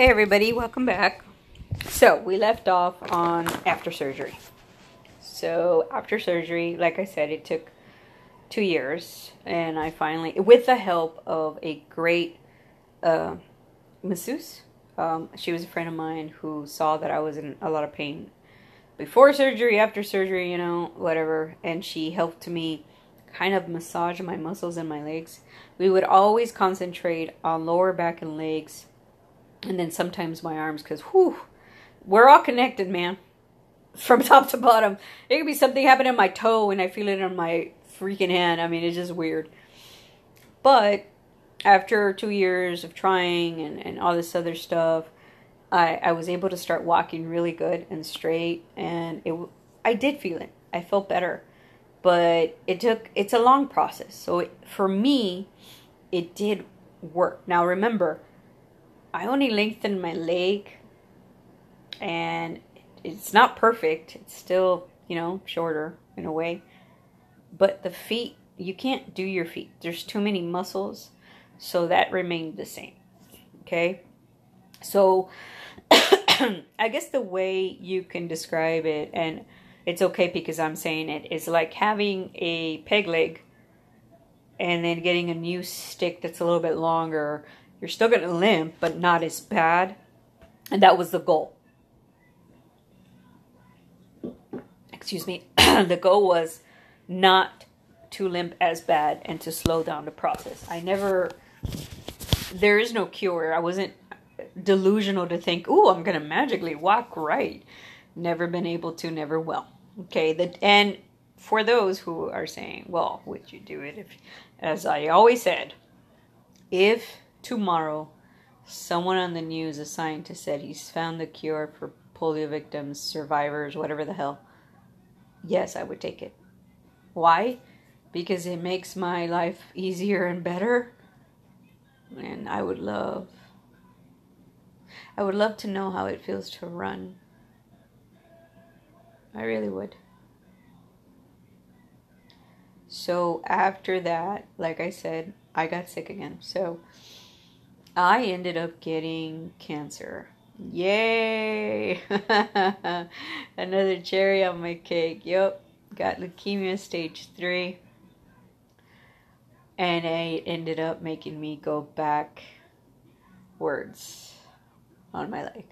Hey everybody, welcome back. So we left off on after surgery. So after surgery, like I said, it took two years, and I finally, with the help of a great uh, masseuse, um, she was a friend of mine who saw that I was in a lot of pain before surgery, after surgery, you know, whatever, and she helped me kind of massage my muscles in my legs. We would always concentrate on lower back and legs and then sometimes my arms because whew we're all connected man. From top to bottom. It could be something happen in my toe and i feel it on my freaking hand. I mean it's just weird. But after two years of trying and, and all this other stuff I, I was able to start walking really good and straight and it i did feel it. I felt better. But it took it's a long process. So it, for me it did work. Now remember I only lengthened my leg and it's not perfect. It's still, you know, shorter in a way. But the feet, you can't do your feet. There's too many muscles. So that remained the same. Okay? So I guess the way you can describe it, and it's okay because I'm saying it, is like having a peg leg and then getting a new stick that's a little bit longer you're still going to limp, but not as bad. And that was the goal. Excuse me. the goal was not to limp as bad and to slow down the process. I never, there is no cure. I wasn't delusional to think, oh, I'm going to magically walk right. Never been able to, never will. Okay, the, and for those who are saying, well, would you do it if, as I always said, if tomorrow, someone on the news, a scientist, said he's found the cure for polio victims, survivors, whatever the hell. Yes, I would take it. Why? Because it makes my life easier and better. And I would love, I would love to know how it feels to run. I really would. So after that, like I said, I got sick again. So I ended up getting cancer. Yay! Another cherry on my cake. Yep, got leukemia stage 3. And it ended up making me go back. backwards on my leg.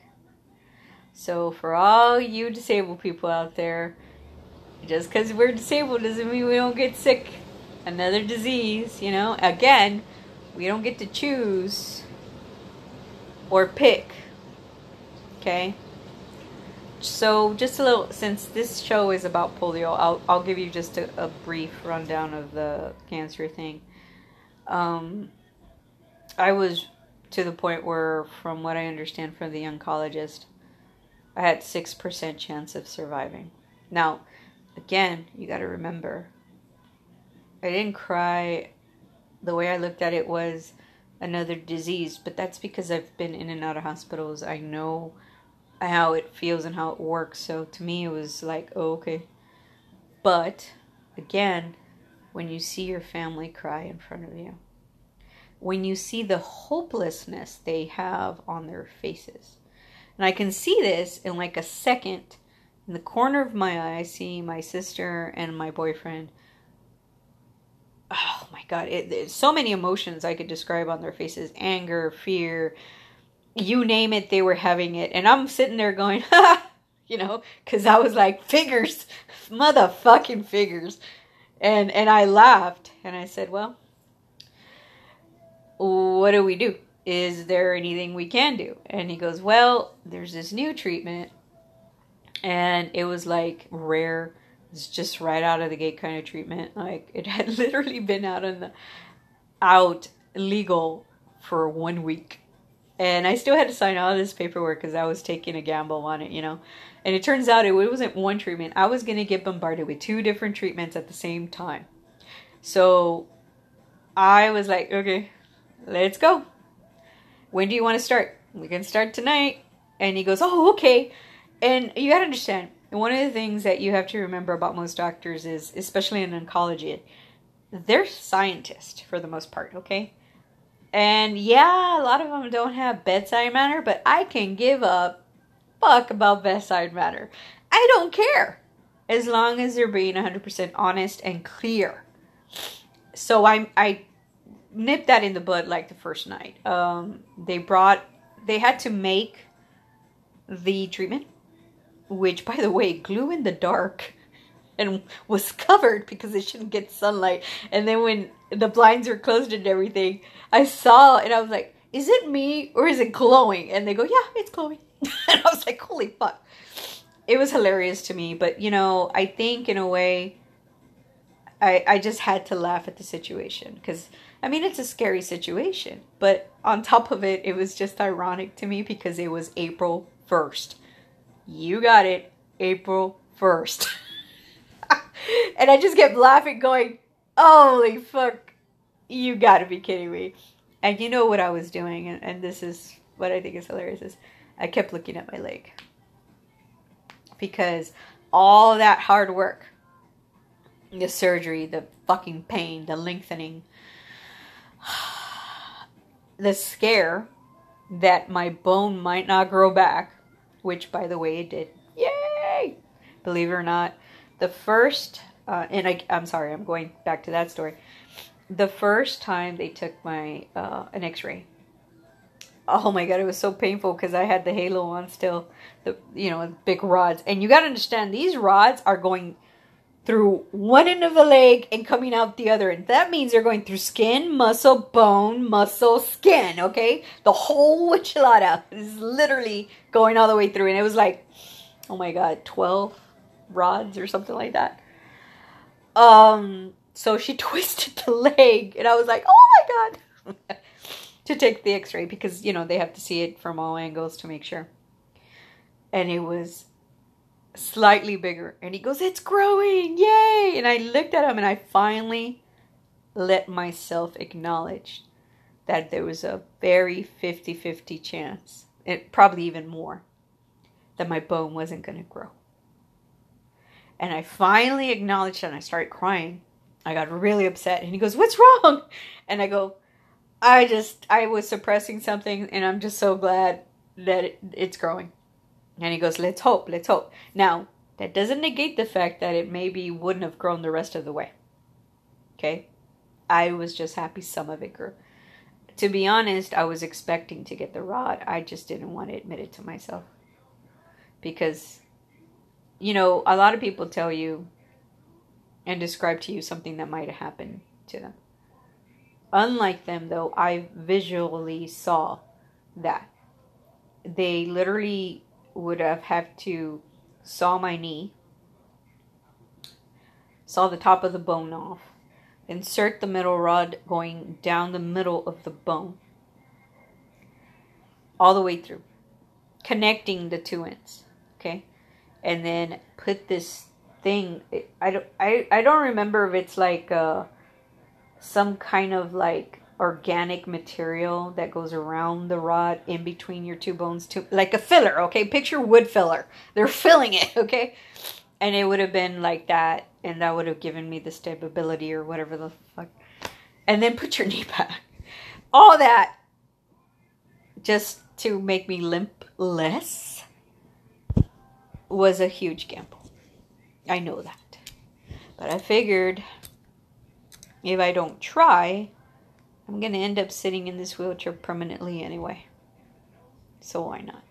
So, for all you disabled people out there, just because we're disabled doesn't mean we don't get sick. Another disease, you know. Again, we don't get to choose or pick. Okay? So, just a little, since this show is about polio, I'll, I'll give you just a, a brief rundown of the cancer thing. Um, I was to the point where, from what I understand from the oncologist, I had 6% chance of surviving. Now, again, you got to remember, I didn't cry. The way I looked at it was another disease, but that's because I've been in and out of hospitals. I know how it feels and how it works. So to me, it was like, oh, okay. But again, when you see your family cry in front of you, when you see the hopelessness they have on their faces, and I can see this in like a second. In the corner of my eye, I see my sister and my boyfriend god it, so many emotions i could describe on their faces. Anger fear you name it they were having it. And i'm sitting there going you know because i was like figures motherfucking figures. And and i laughed and i said well what do we do? Is there anything we can do? And he goes well there's this new treatment. And it was like rare it's just right out of the gate kind of treatment. Like it had literally been out on the out legal for one week. And I still had to sign all this paperwork because I was taking a gamble on it, you know. And it turns out it wasn't one treatment. I was going to get bombarded with two different treatments at the same time. So I was like, okay, let's go. When do you want to start? We can start tonight. And he goes, oh, okay. And you got to understand, and one of the things that you have to remember about most doctors is, especially in oncology, they're scientists for the most part, okay? And yeah, a lot of them don't have bedside manner, but I can give a fuck about bedside manner. I don't care as long as they're being 100% honest and clear. So I I nipped that in the bud like the first night. Um, they brought they had to make the treatment, which by the way, glue in the dark and was covered because it shouldn't get sunlight. And then when the blinds were closed and everything, I saw and I was like, is it me or is it glowing? And they go, yeah, it's glowing. and I was like, holy fuck. It was hilarious to me. But, you know, I think in a way, I, I just had to laugh at the situation because, I mean, it's a scary situation. But on top of it, it was just ironic to me because it was April 1st. You got it, April 1st. and I just kept laughing, going, holy fuck, you gotta be kidding me. And you know what I was doing, and, and this is what I think is hilarious is I kept looking at my leg. Because all that hard work, the surgery, the fucking pain, the lengthening, the scare that my bone might not grow back, which by the way it did. Yay! Believe it or not, the first, uh, and I, I'm sorry, I'm going back to that story. The first time they took my uh, an X-ray, oh my god, it was so painful because I had the halo on still, the you know big rods, and you got to understand these rods are going through one end of the leg and coming out the other end. That means they're going through skin, muscle, bone, muscle, skin, okay? The whole enchilada is literally going all the way through. And it was like, oh my God, 12 rods or something like that. Um, so she twisted the leg and I was like, oh my God, to take the x-ray because, you know, they have to see it from all angles to make sure. And it was slightly bigger. And he goes, It's growing! Yay! And I looked at him and I finally let myself acknowledge that there was a very 50 50 chance, it, probably even more, that my bone wasn't going to grow. And I finally acknowledged and I started crying. I got really upset. And he goes, What's wrong? And I go, I just, I was suppressing something and I'm just so glad that it, it's growing. And he goes, let's hope, let's hope. Now, that doesn't negate the fact that it maybe wouldn't have grown the rest of the way. Okay? I was just happy some of it grew. To be honest, I was expecting to get the rod. I just didn't want to admit it to myself. Because, you know, a lot of people tell you and describe to you something that might have happened to them. Unlike them, though, I visually saw that. They literally would have had to saw my knee, saw the top of the bone off, insert the middle rod going down the middle of the bone, all the way through, connecting the two ends. Okay, and then put this thing. I don't. I I don't remember if it's like uh, some kind of like organic material that goes around the rod in between your two bones to like a filler okay? Picture wood filler. They're filling it okay? And it would have been like that and that would have given me the stability or whatever the fuck. And then put your knee back. All that just to make me limp less was a huge gamble. I know that. But i figured if i don't try I'm going to end up sitting in this wheelchair permanently anyway. So why not?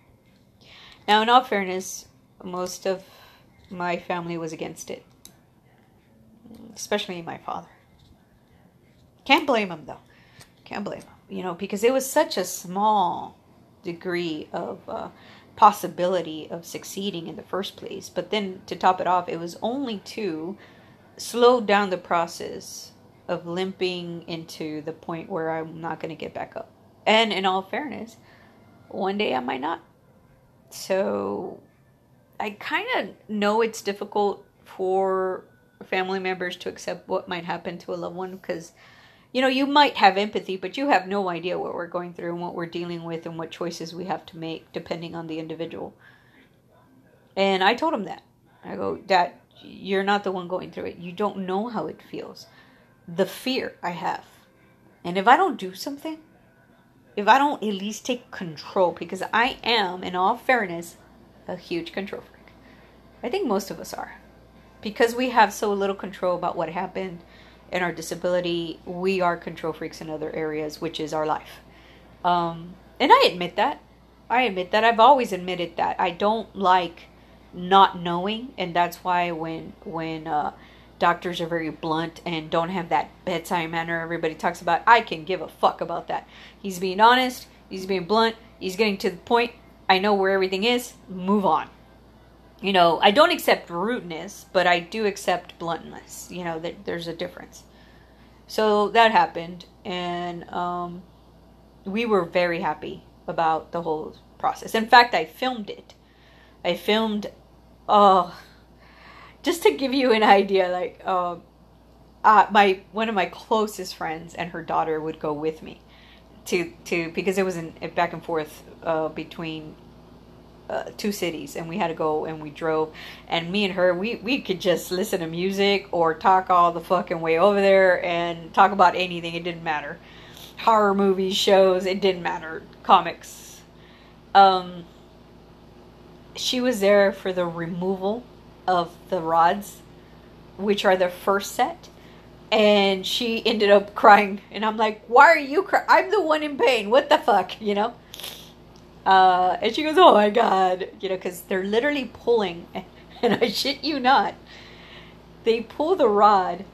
Now, in all fairness, most of my family was against it, especially my father. Can't blame him though. Can't blame him, you know, because it was such a small degree of uh, possibility of succeeding in the first place. But then to top it off, it was only to slow down the process of limping into the point where I'm not going to get back up. And in all fairness, one day I might not. So I kind of know it's difficult for family members to accept what might happen to a loved one because you know you might have empathy but you have no idea what we're going through and what we're dealing with and what choices we have to make depending on the individual and i told him that i go dad you're not the one going through it you don't know how it feels the fear I have. And if I don't do something, if I don't at least take control, because I am, in all fairness, a huge control freak. I think most of us are. Because we have so little control about what happened in our disability, we are control freaks in other areas, which is our life. Um, and I admit that. I admit that. I've always admitted that. I don't like not knowing, and that's why when when uh, doctors are very blunt and don't have that bedside manner everybody talks about, I can give a fuck about that. He's being honest. He's being blunt. He's getting to the point. I know where everything is. Move on. You know, I don't accept rudeness, but I do accept bluntness. You know, that there's a difference. So that happened, and um, we were very happy about the whole process. In fact, I filmed it. I filmed, oh, just to give you an idea, like, uh, uh, my one of my closest friends and her daughter would go with me to to because it was in back and forth uh, between uh, two cities and we had to go and we drove and me and her we we could just listen to music or talk all the fucking way over there and talk about anything it didn't matter horror movies, shows, it didn't matter, comics. Um, she was there for the removal of the rods, which are the first set. And she ended up crying. And I'm like, why are you crying? I'm the one in pain. What the fuck? You know? Uh, and she goes, oh my God. You know, because they're literally pulling. And I shit you not. They pull the rod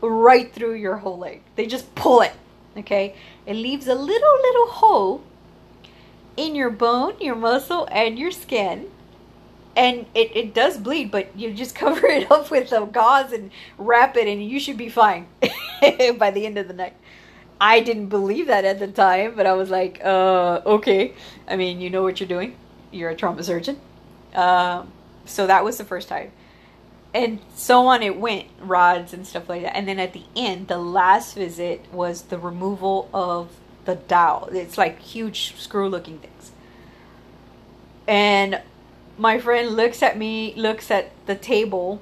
right through your whole leg. They just pull it okay it leaves a little little hole in your bone your muscle and your skin and it, it does bleed but you just cover it up with a gauze and wrap it and you should be fine by the end of the night. I didn't believe that at the time but i was like uh okay. I mean you know what you're doing. You're a trauma surgeon. Um, so that was the first time. And so on it went rods and stuff like that. And then at the end the last visit was the removal of the dowel. It's like huge screw looking things. And my friend looks at me looks at the table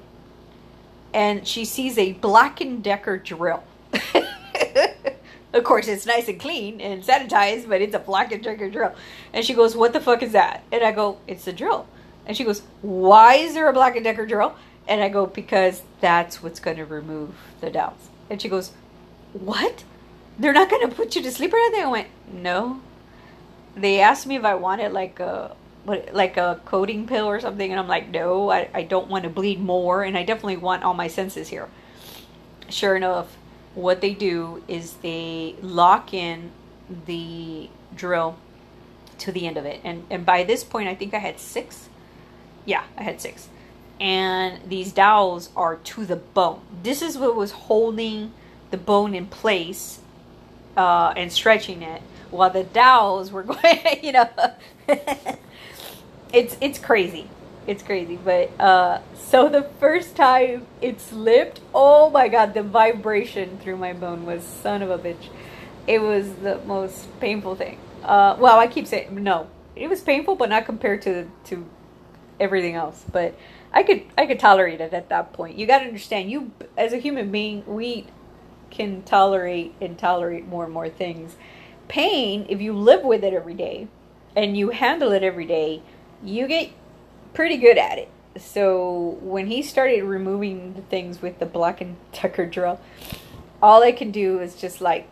and she sees a black and decker drill of course it's nice and clean and sanitized but it's a black and decker drill and she goes what the fuck is that and i go it's a drill and she goes why is there a black and decker drill and I go, because that's what's going to remove the dowels." And she goes, what? They're not going to put you to sleep or anything? I went, no. They asked me if I wanted like a what like a coating pill or something and I'm like, no, I, I don't want to bleed more and I definitely want all my senses here. Sure enough, what they do is they lock in the drill to the end of it. And and by this point I think I had six. Yeah, I had six and these dowels are to the bone. This is what was holding the bone in place uh, and stretching it, while the dowels were going. You know, it's it's crazy. It's crazy, but uh, so the first time it slipped, oh my god, the vibration through my bone was son of a bitch. It was the most painful thing. Uh, well, I keep saying no, it was painful, but not compared to to everything else. But I could I could tolerate it at that point. You got to understand, you as a human being, we can tolerate and tolerate more and more things. Pain, if you live with it every day and you handle it every day, you get pretty good at it. So when he started removing the things with the Black and Decker drill, all I can do is just like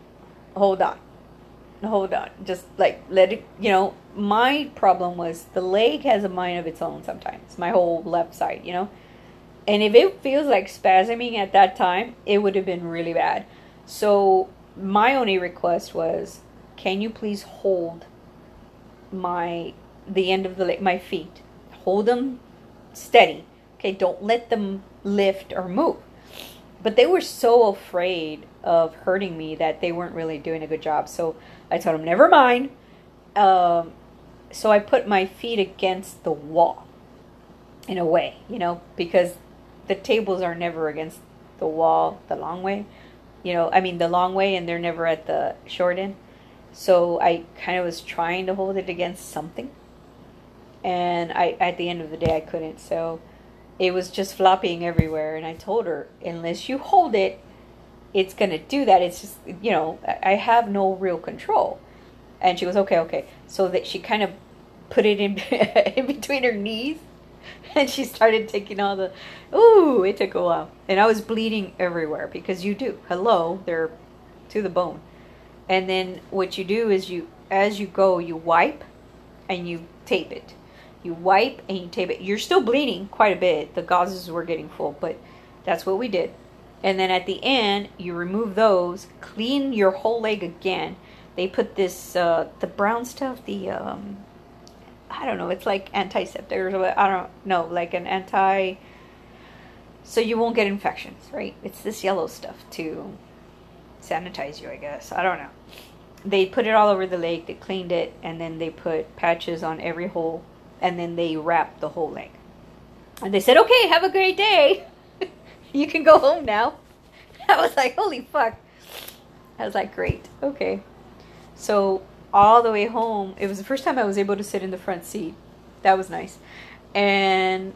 hold on, hold on, just like let it, you know, my problem was the leg has a mind of its own sometimes, my whole left side, you know? And if it feels like spasming at that time, it would have been really bad. So my only request was, can you please hold my the end of the my feet, hold them steady. Okay, don't let them lift or move. But they were so afraid of hurting me that they weren't really doing a good job. So I told them, never mind. Um, so I put my feet against the wall in a way, you know, because the tables are never against the wall the long way. You know, I mean the long way and they're never at the short end. So I kind of was trying to hold it against something. And I at the end of the day I couldn't. So it was just flopping everywhere and I told her unless you hold it it's going to do that. It's just, you know, I have no real control And she goes, okay, okay. So that she kind of put it in in between her knees, and she started taking all the. Ooh, it took a while, and I was bleeding everywhere because you do. Hello, they're to the bone, and then what you do is you, as you go, you wipe, and you tape it. You wipe and you tape it. You're still bleeding quite a bit. The gauzes were getting full, but that's what we did. And then at the end, you remove those, clean your whole leg again. They put this, uh, the brown stuff, the, um, I don't know, it's like antiseptic or I don't know, like an anti, so you won't get infections, right? It's this yellow stuff to sanitize you, I guess. I don't know. They put it all over the leg, they cleaned it, and then they put patches on every hole and then they wrapped the whole leg. And they said, okay, have a great day. you can go home now. I was like, holy fuck. I was like, great, okay. So all the way home, it was the first time I was able to sit in the front seat. That was nice. And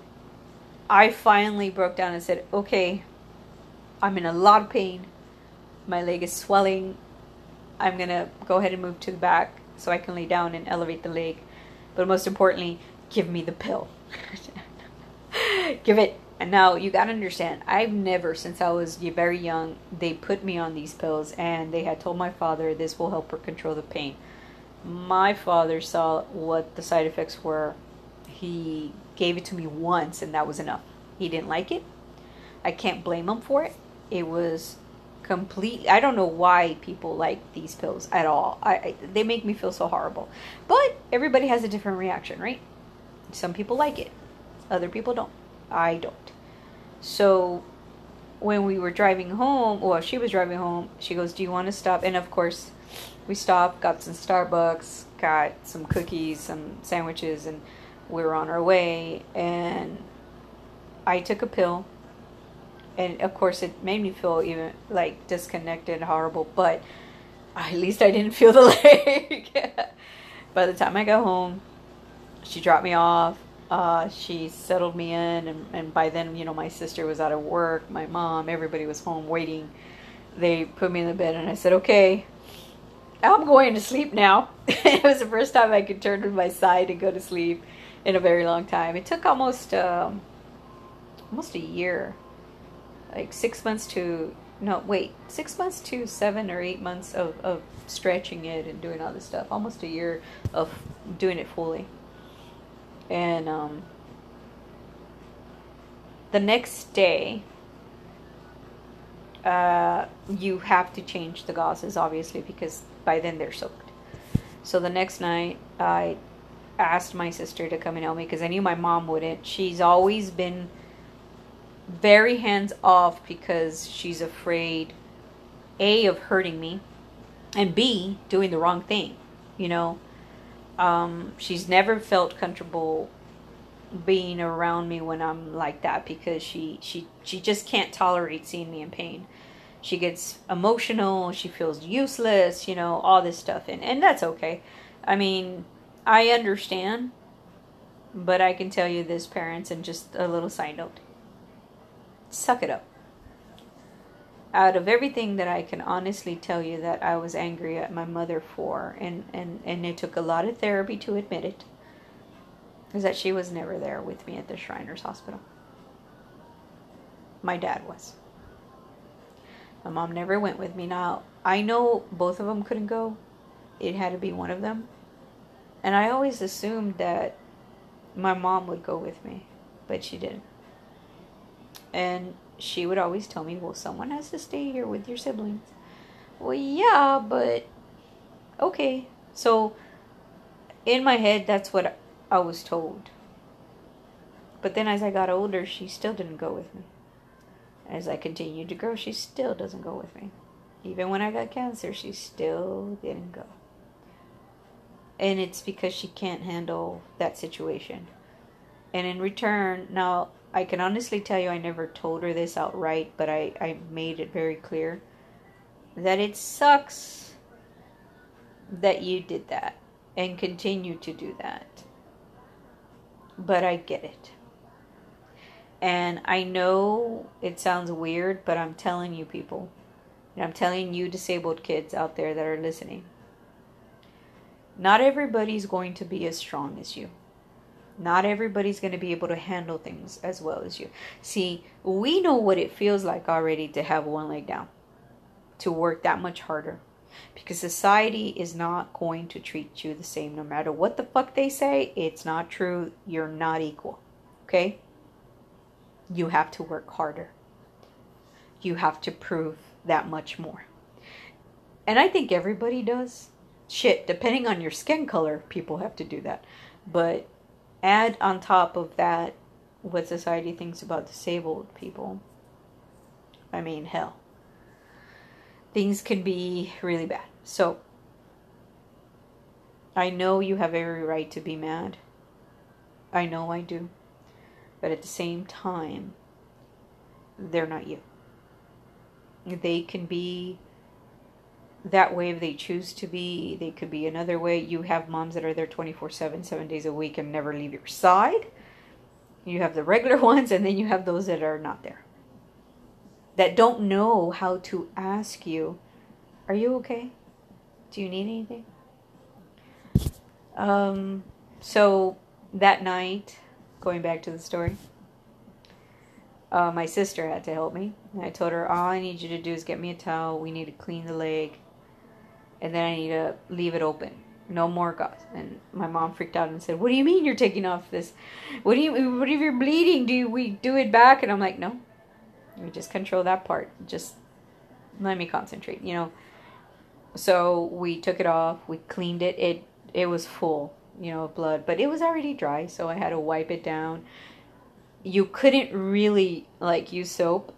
I finally broke down and said, okay, I'm in a lot of pain. My leg is swelling. I'm going to go ahead and move to the back so I can lay down and elevate the leg. But most importantly, give me the pill. give it. And now you got to understand, I've never, since I was very young, they put me on these pills and they had told my father this will help her control the pain. My father saw what the side effects were. He gave it to me once and that was enough. He didn't like it. I can't blame him for it. It was complete i don't know why people like these pills at all I, I, they make me feel so horrible but everybody has a different reaction right some people like it, other people don't. I don't. So when we were driving home, well, she was driving home, she goes, Do you want to stop? And of course, we stopped, got some Starbucks, got some cookies, some sandwiches, and we were on our way. And I took a pill. And of course, it made me feel even like disconnected, horrible, but at least I didn't feel the leg. By the time I got home, she dropped me off. Uh, she settled me in, and, and by then, you know, my sister was out of work, my mom, everybody was home waiting. They put me in the bed, and I said, "Okay, I'm going to sleep now." it was the first time I could turn to my side and go to sleep in a very long time. It took almost um, almost a year, like six months to no wait six months to seven or eight months of, of stretching it and doing all this stuff. Almost a year of doing it fully and um, the next day uh, you have to change the gauzes obviously because by then they're soaked. So the next night i asked my sister to come and help me because i knew my mom wouldn't. She's always been very hands off because she's afraid a of hurting me and b doing the wrong thing you know um, she's never felt comfortable being around me when I'm like that because she she she just can't tolerate seeing me in pain. She gets emotional, she feels useless, you know, all this stuff and and that's okay. I mean, I understand, but I can tell you this parents and just a little side note. Suck it up out of everything that I can honestly tell you that I was angry at my mother for, and, and, and it took a lot of therapy to admit it, is that she was never there with me at the Shriners Hospital. My dad was. My mom never went with me. Now, I know both of them couldn't go, it had to be one of them. And I always assumed that my mom would go with me, but she didn't. And she would always tell me, well, someone has to stay here with your siblings. Well, yeah, but okay. So, in my head, that's what I was told. But then as I got older, she still didn't go with me. As I continued to grow, she still doesn't go with me. Even when I got cancer, she still didn't go. And it's because she can't handle that situation. And in return, now I can honestly tell you I never told her this outright, but I, I made it very clear that it sucks that you did that and continue to do that. But I get it. And I know it sounds weird, but I'm telling you, people, and I'm telling you, disabled kids out there that are listening, Not everybody's going to be as strong as you. Not everybody's going to be able to handle things as well as you. See, we know what it feels like already to have one leg down, to work that much harder. Because society is not going to treat you the same no matter what the fuck they say. It's not true. You're not equal. Okay? You have to work harder. You have to prove that much more. And I think everybody does. Shit, depending on your skin color, people have to do that. But add on top of that what society thinks about disabled people. I mean, hell. Things can be really bad. So, I know you have every right to be mad. I know I do. But at the same time, they're not you. They can be that way if they choose to be. They could be another way. You have moms that are there 24 7, seven days a week and never leave your side. You have the regular ones, and then you have those that are not there. That don't know how to ask you, Are you okay? Do you need anything? Um, so that night, going back to the story, uh, my sister had to help me. I told her, All I need you to do is get me a towel. We need to clean the leg and then I need to leave it open. No more gauze. And my mom freaked out and said, "What do you mean you're taking off this? What do you? What if you're bleeding? Do we do it back?" And I'm like, "No, we just control that part. Just let me concentrate." You know. So we took it off. We cleaned it. It it was full, you know, of blood, but it was already dry, so I had to wipe it down. You couldn't really like use soap.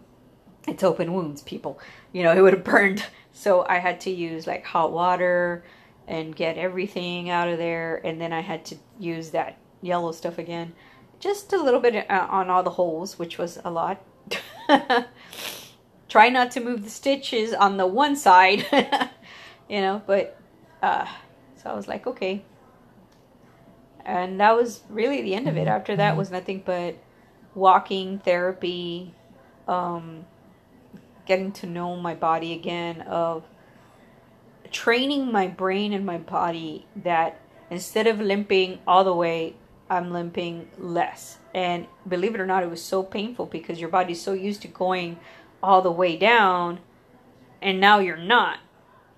It's open wounds, people. You know, it would have burned so I had to use like hot water and get everything out of there. And then I had to use that yellow stuff again. Just a little bit uh, on all the holes, which was a lot. Try not to move the stitches on the one side, you know, but uh, so I was like, okay. And that was really the end of it. After that was nothing but walking therapy, um, getting to know my body again, of training my brain and my body that instead of limping all the way, I'm limping less. And believe it or not, it was so painful because your body's so used to going all the way down, and now you're not.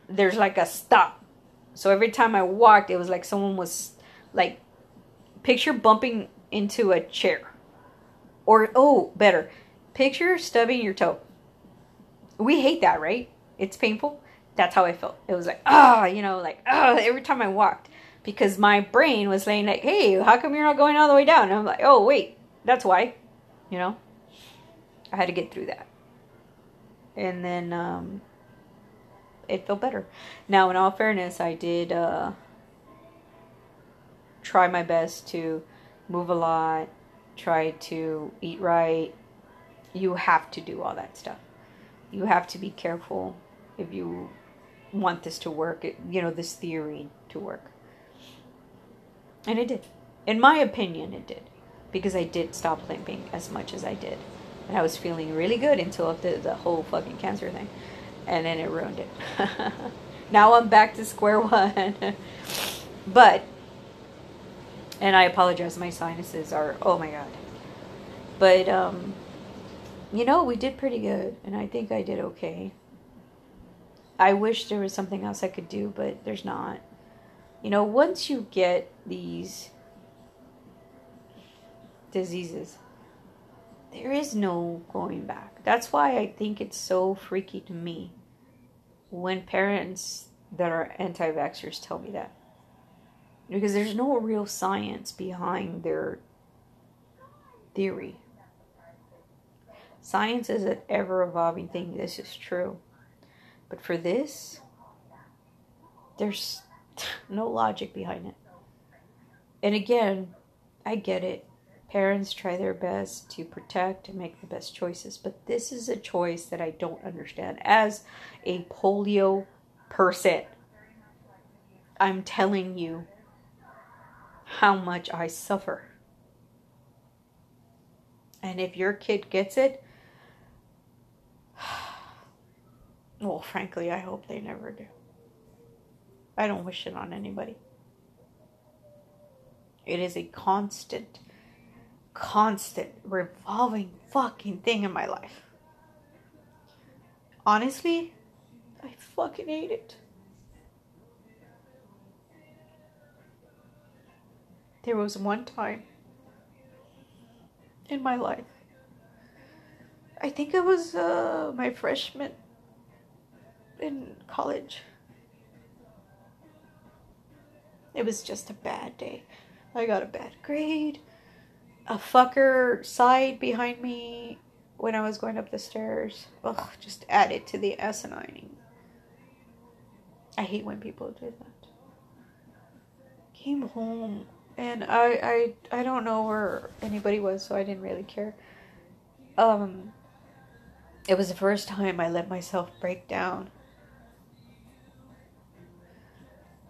There's like a stop. So every time I walked, it was like someone was like, picture bumping into a chair. Or, oh, better, picture stubbing your toe we hate that, right? It's painful. That's how I felt. It was like, ah, you know, like, ah, every time I walked. Because my brain was saying, like, hey, how come you're not going all the way down? And I'm like, oh, wait, that's why. You know? I had to get through that. And then um, it felt better. Now, in all fairness, I did uh, try my best to move a lot, try to eat right. You have to do all that stuff you have to be careful if you want this to work, you know, this theory to work. And it did. In my opinion, it did. Because I did stop limping as much as I did. And I was feeling really good until the, the whole fucking cancer thing. And then it ruined it. now I'm back to square one. but, and I apologize, my sinuses are, oh my god. But, um, you know, we did pretty good, and I think I did okay. I wish there was something else I could do, but there's not. You know, once you get these diseases, there is no going back. That's why I think it's so freaky to me when parents that are anti vaxxers tell me that. Because there's no real science behind their theory. Science is an ever evolving thing. This is true. But for this, there's no logic behind it. And again, I get it. Parents try their best to protect and make the best choices, but this is a choice that I don't understand. As a polio person, I'm telling you how much I suffer. And if your kid gets it, well, frankly, I hope they never do. I don't wish it on anybody. It is a constant, constant, revolving fucking thing in my life. Honestly, I fucking hate it. There was one time in my life. I think it was uh, my freshman in college. It was just a bad day. I got a bad grade. A fucker sighed behind me when I was going up the stairs. Ugh, just added to the asinining. I hate when people do that. Came home and I I I don't know where anybody was, so I didn't really care. Um it was the first time I let myself break down.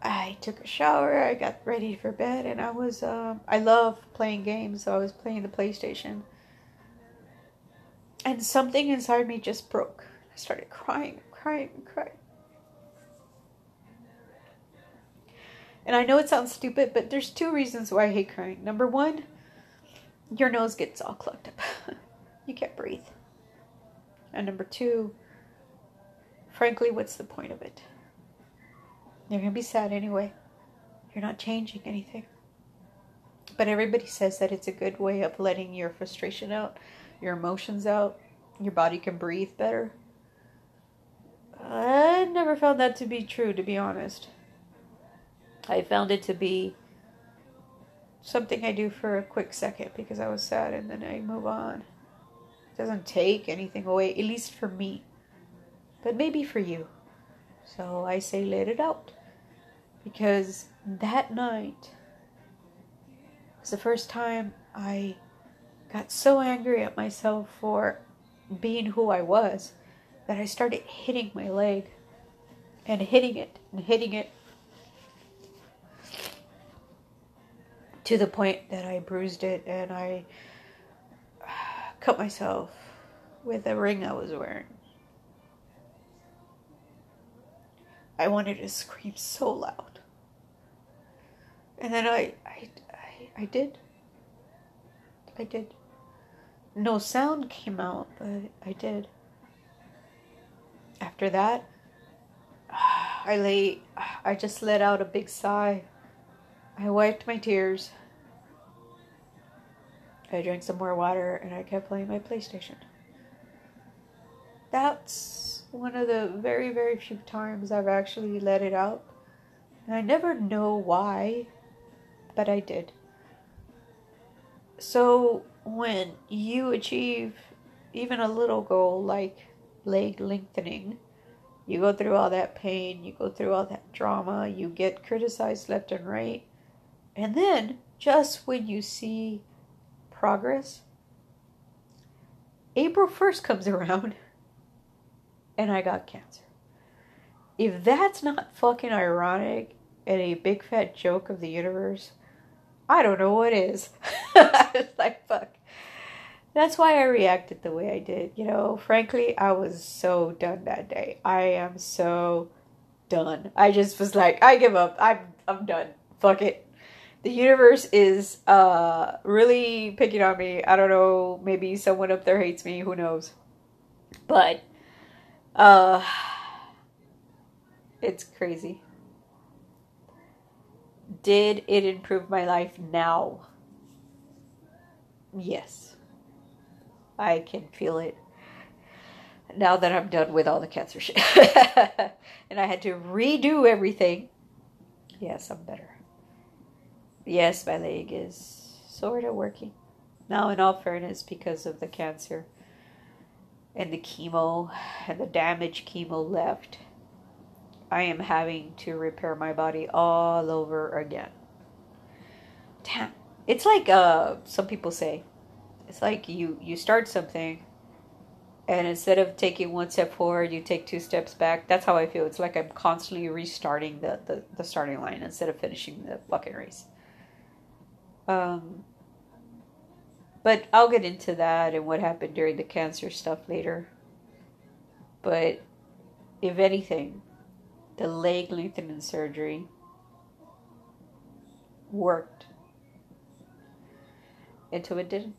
I took a shower, I got ready for bed, and I was, um, I love playing games, so I was playing the PlayStation. And something inside me just broke. I started crying, crying, crying. And I know it sounds stupid, but there's two reasons why I hate crying. Number one, your nose gets all clogged up. you can't breathe. And number two, frankly, what's the point of it? You're going to be sad anyway. You're not changing anything. But everybody says that it's a good way of letting your frustration out, your emotions out. Your body can breathe better. I never found that to be true, to be honest. I found it to be something I do for a quick second because I was sad and then I move on. It doesn't take anything away, at least for me. But maybe for you. So I say let it out. Because that night was the first time I got so angry at myself for being who I was that I started hitting my leg and hitting it and hitting it to the point that I bruised it and I cut myself with a ring I was wearing. I wanted to scream so loud. And then I, I, I, I did. I did. No sound came out, but I did. After that, I lay, I just let out a big sigh. I wiped my tears. I drank some more water and I kept playing my PlayStation. That's one of the very, very few times I've actually let it out. And I never know why, but I did. So when you achieve even a little goal like leg lengthening, you go through all that pain, you go through all that drama, you get criticized left and right. And then, just when you see progress, April 1st comes around and I got cancer. If that's not fucking ironic and a big fat joke of the universe, I don't know what is. it's like, fuck. That's why I reacted the way I did. You know, frankly, I was so done that day. I am so done. I just was like, I give up. I'm I'm done. Fuck it the universe is uh really picking on me. I don't know, maybe someone up there hates me, who knows. But uh it's crazy. Did it improve my life now? Yes. I can feel it now that I'm done with all the cancer shit. and I had to redo everything. Yes, I'm better. Yes, my leg is sort of working. Now, in all fairness, because of the cancer and the chemo and the damage chemo left, I am having to repair my body all over again. Damn. It's like uh some people say. It's like you you start something and instead of taking one step forward, you take two steps back. That's how I feel. It's like I'm constantly restarting the, the, the starting line instead of finishing the fucking race. Um, but I'll get into that and what happened during the cancer stuff later. But if anything, the leg lengthening surgery worked until it didn't.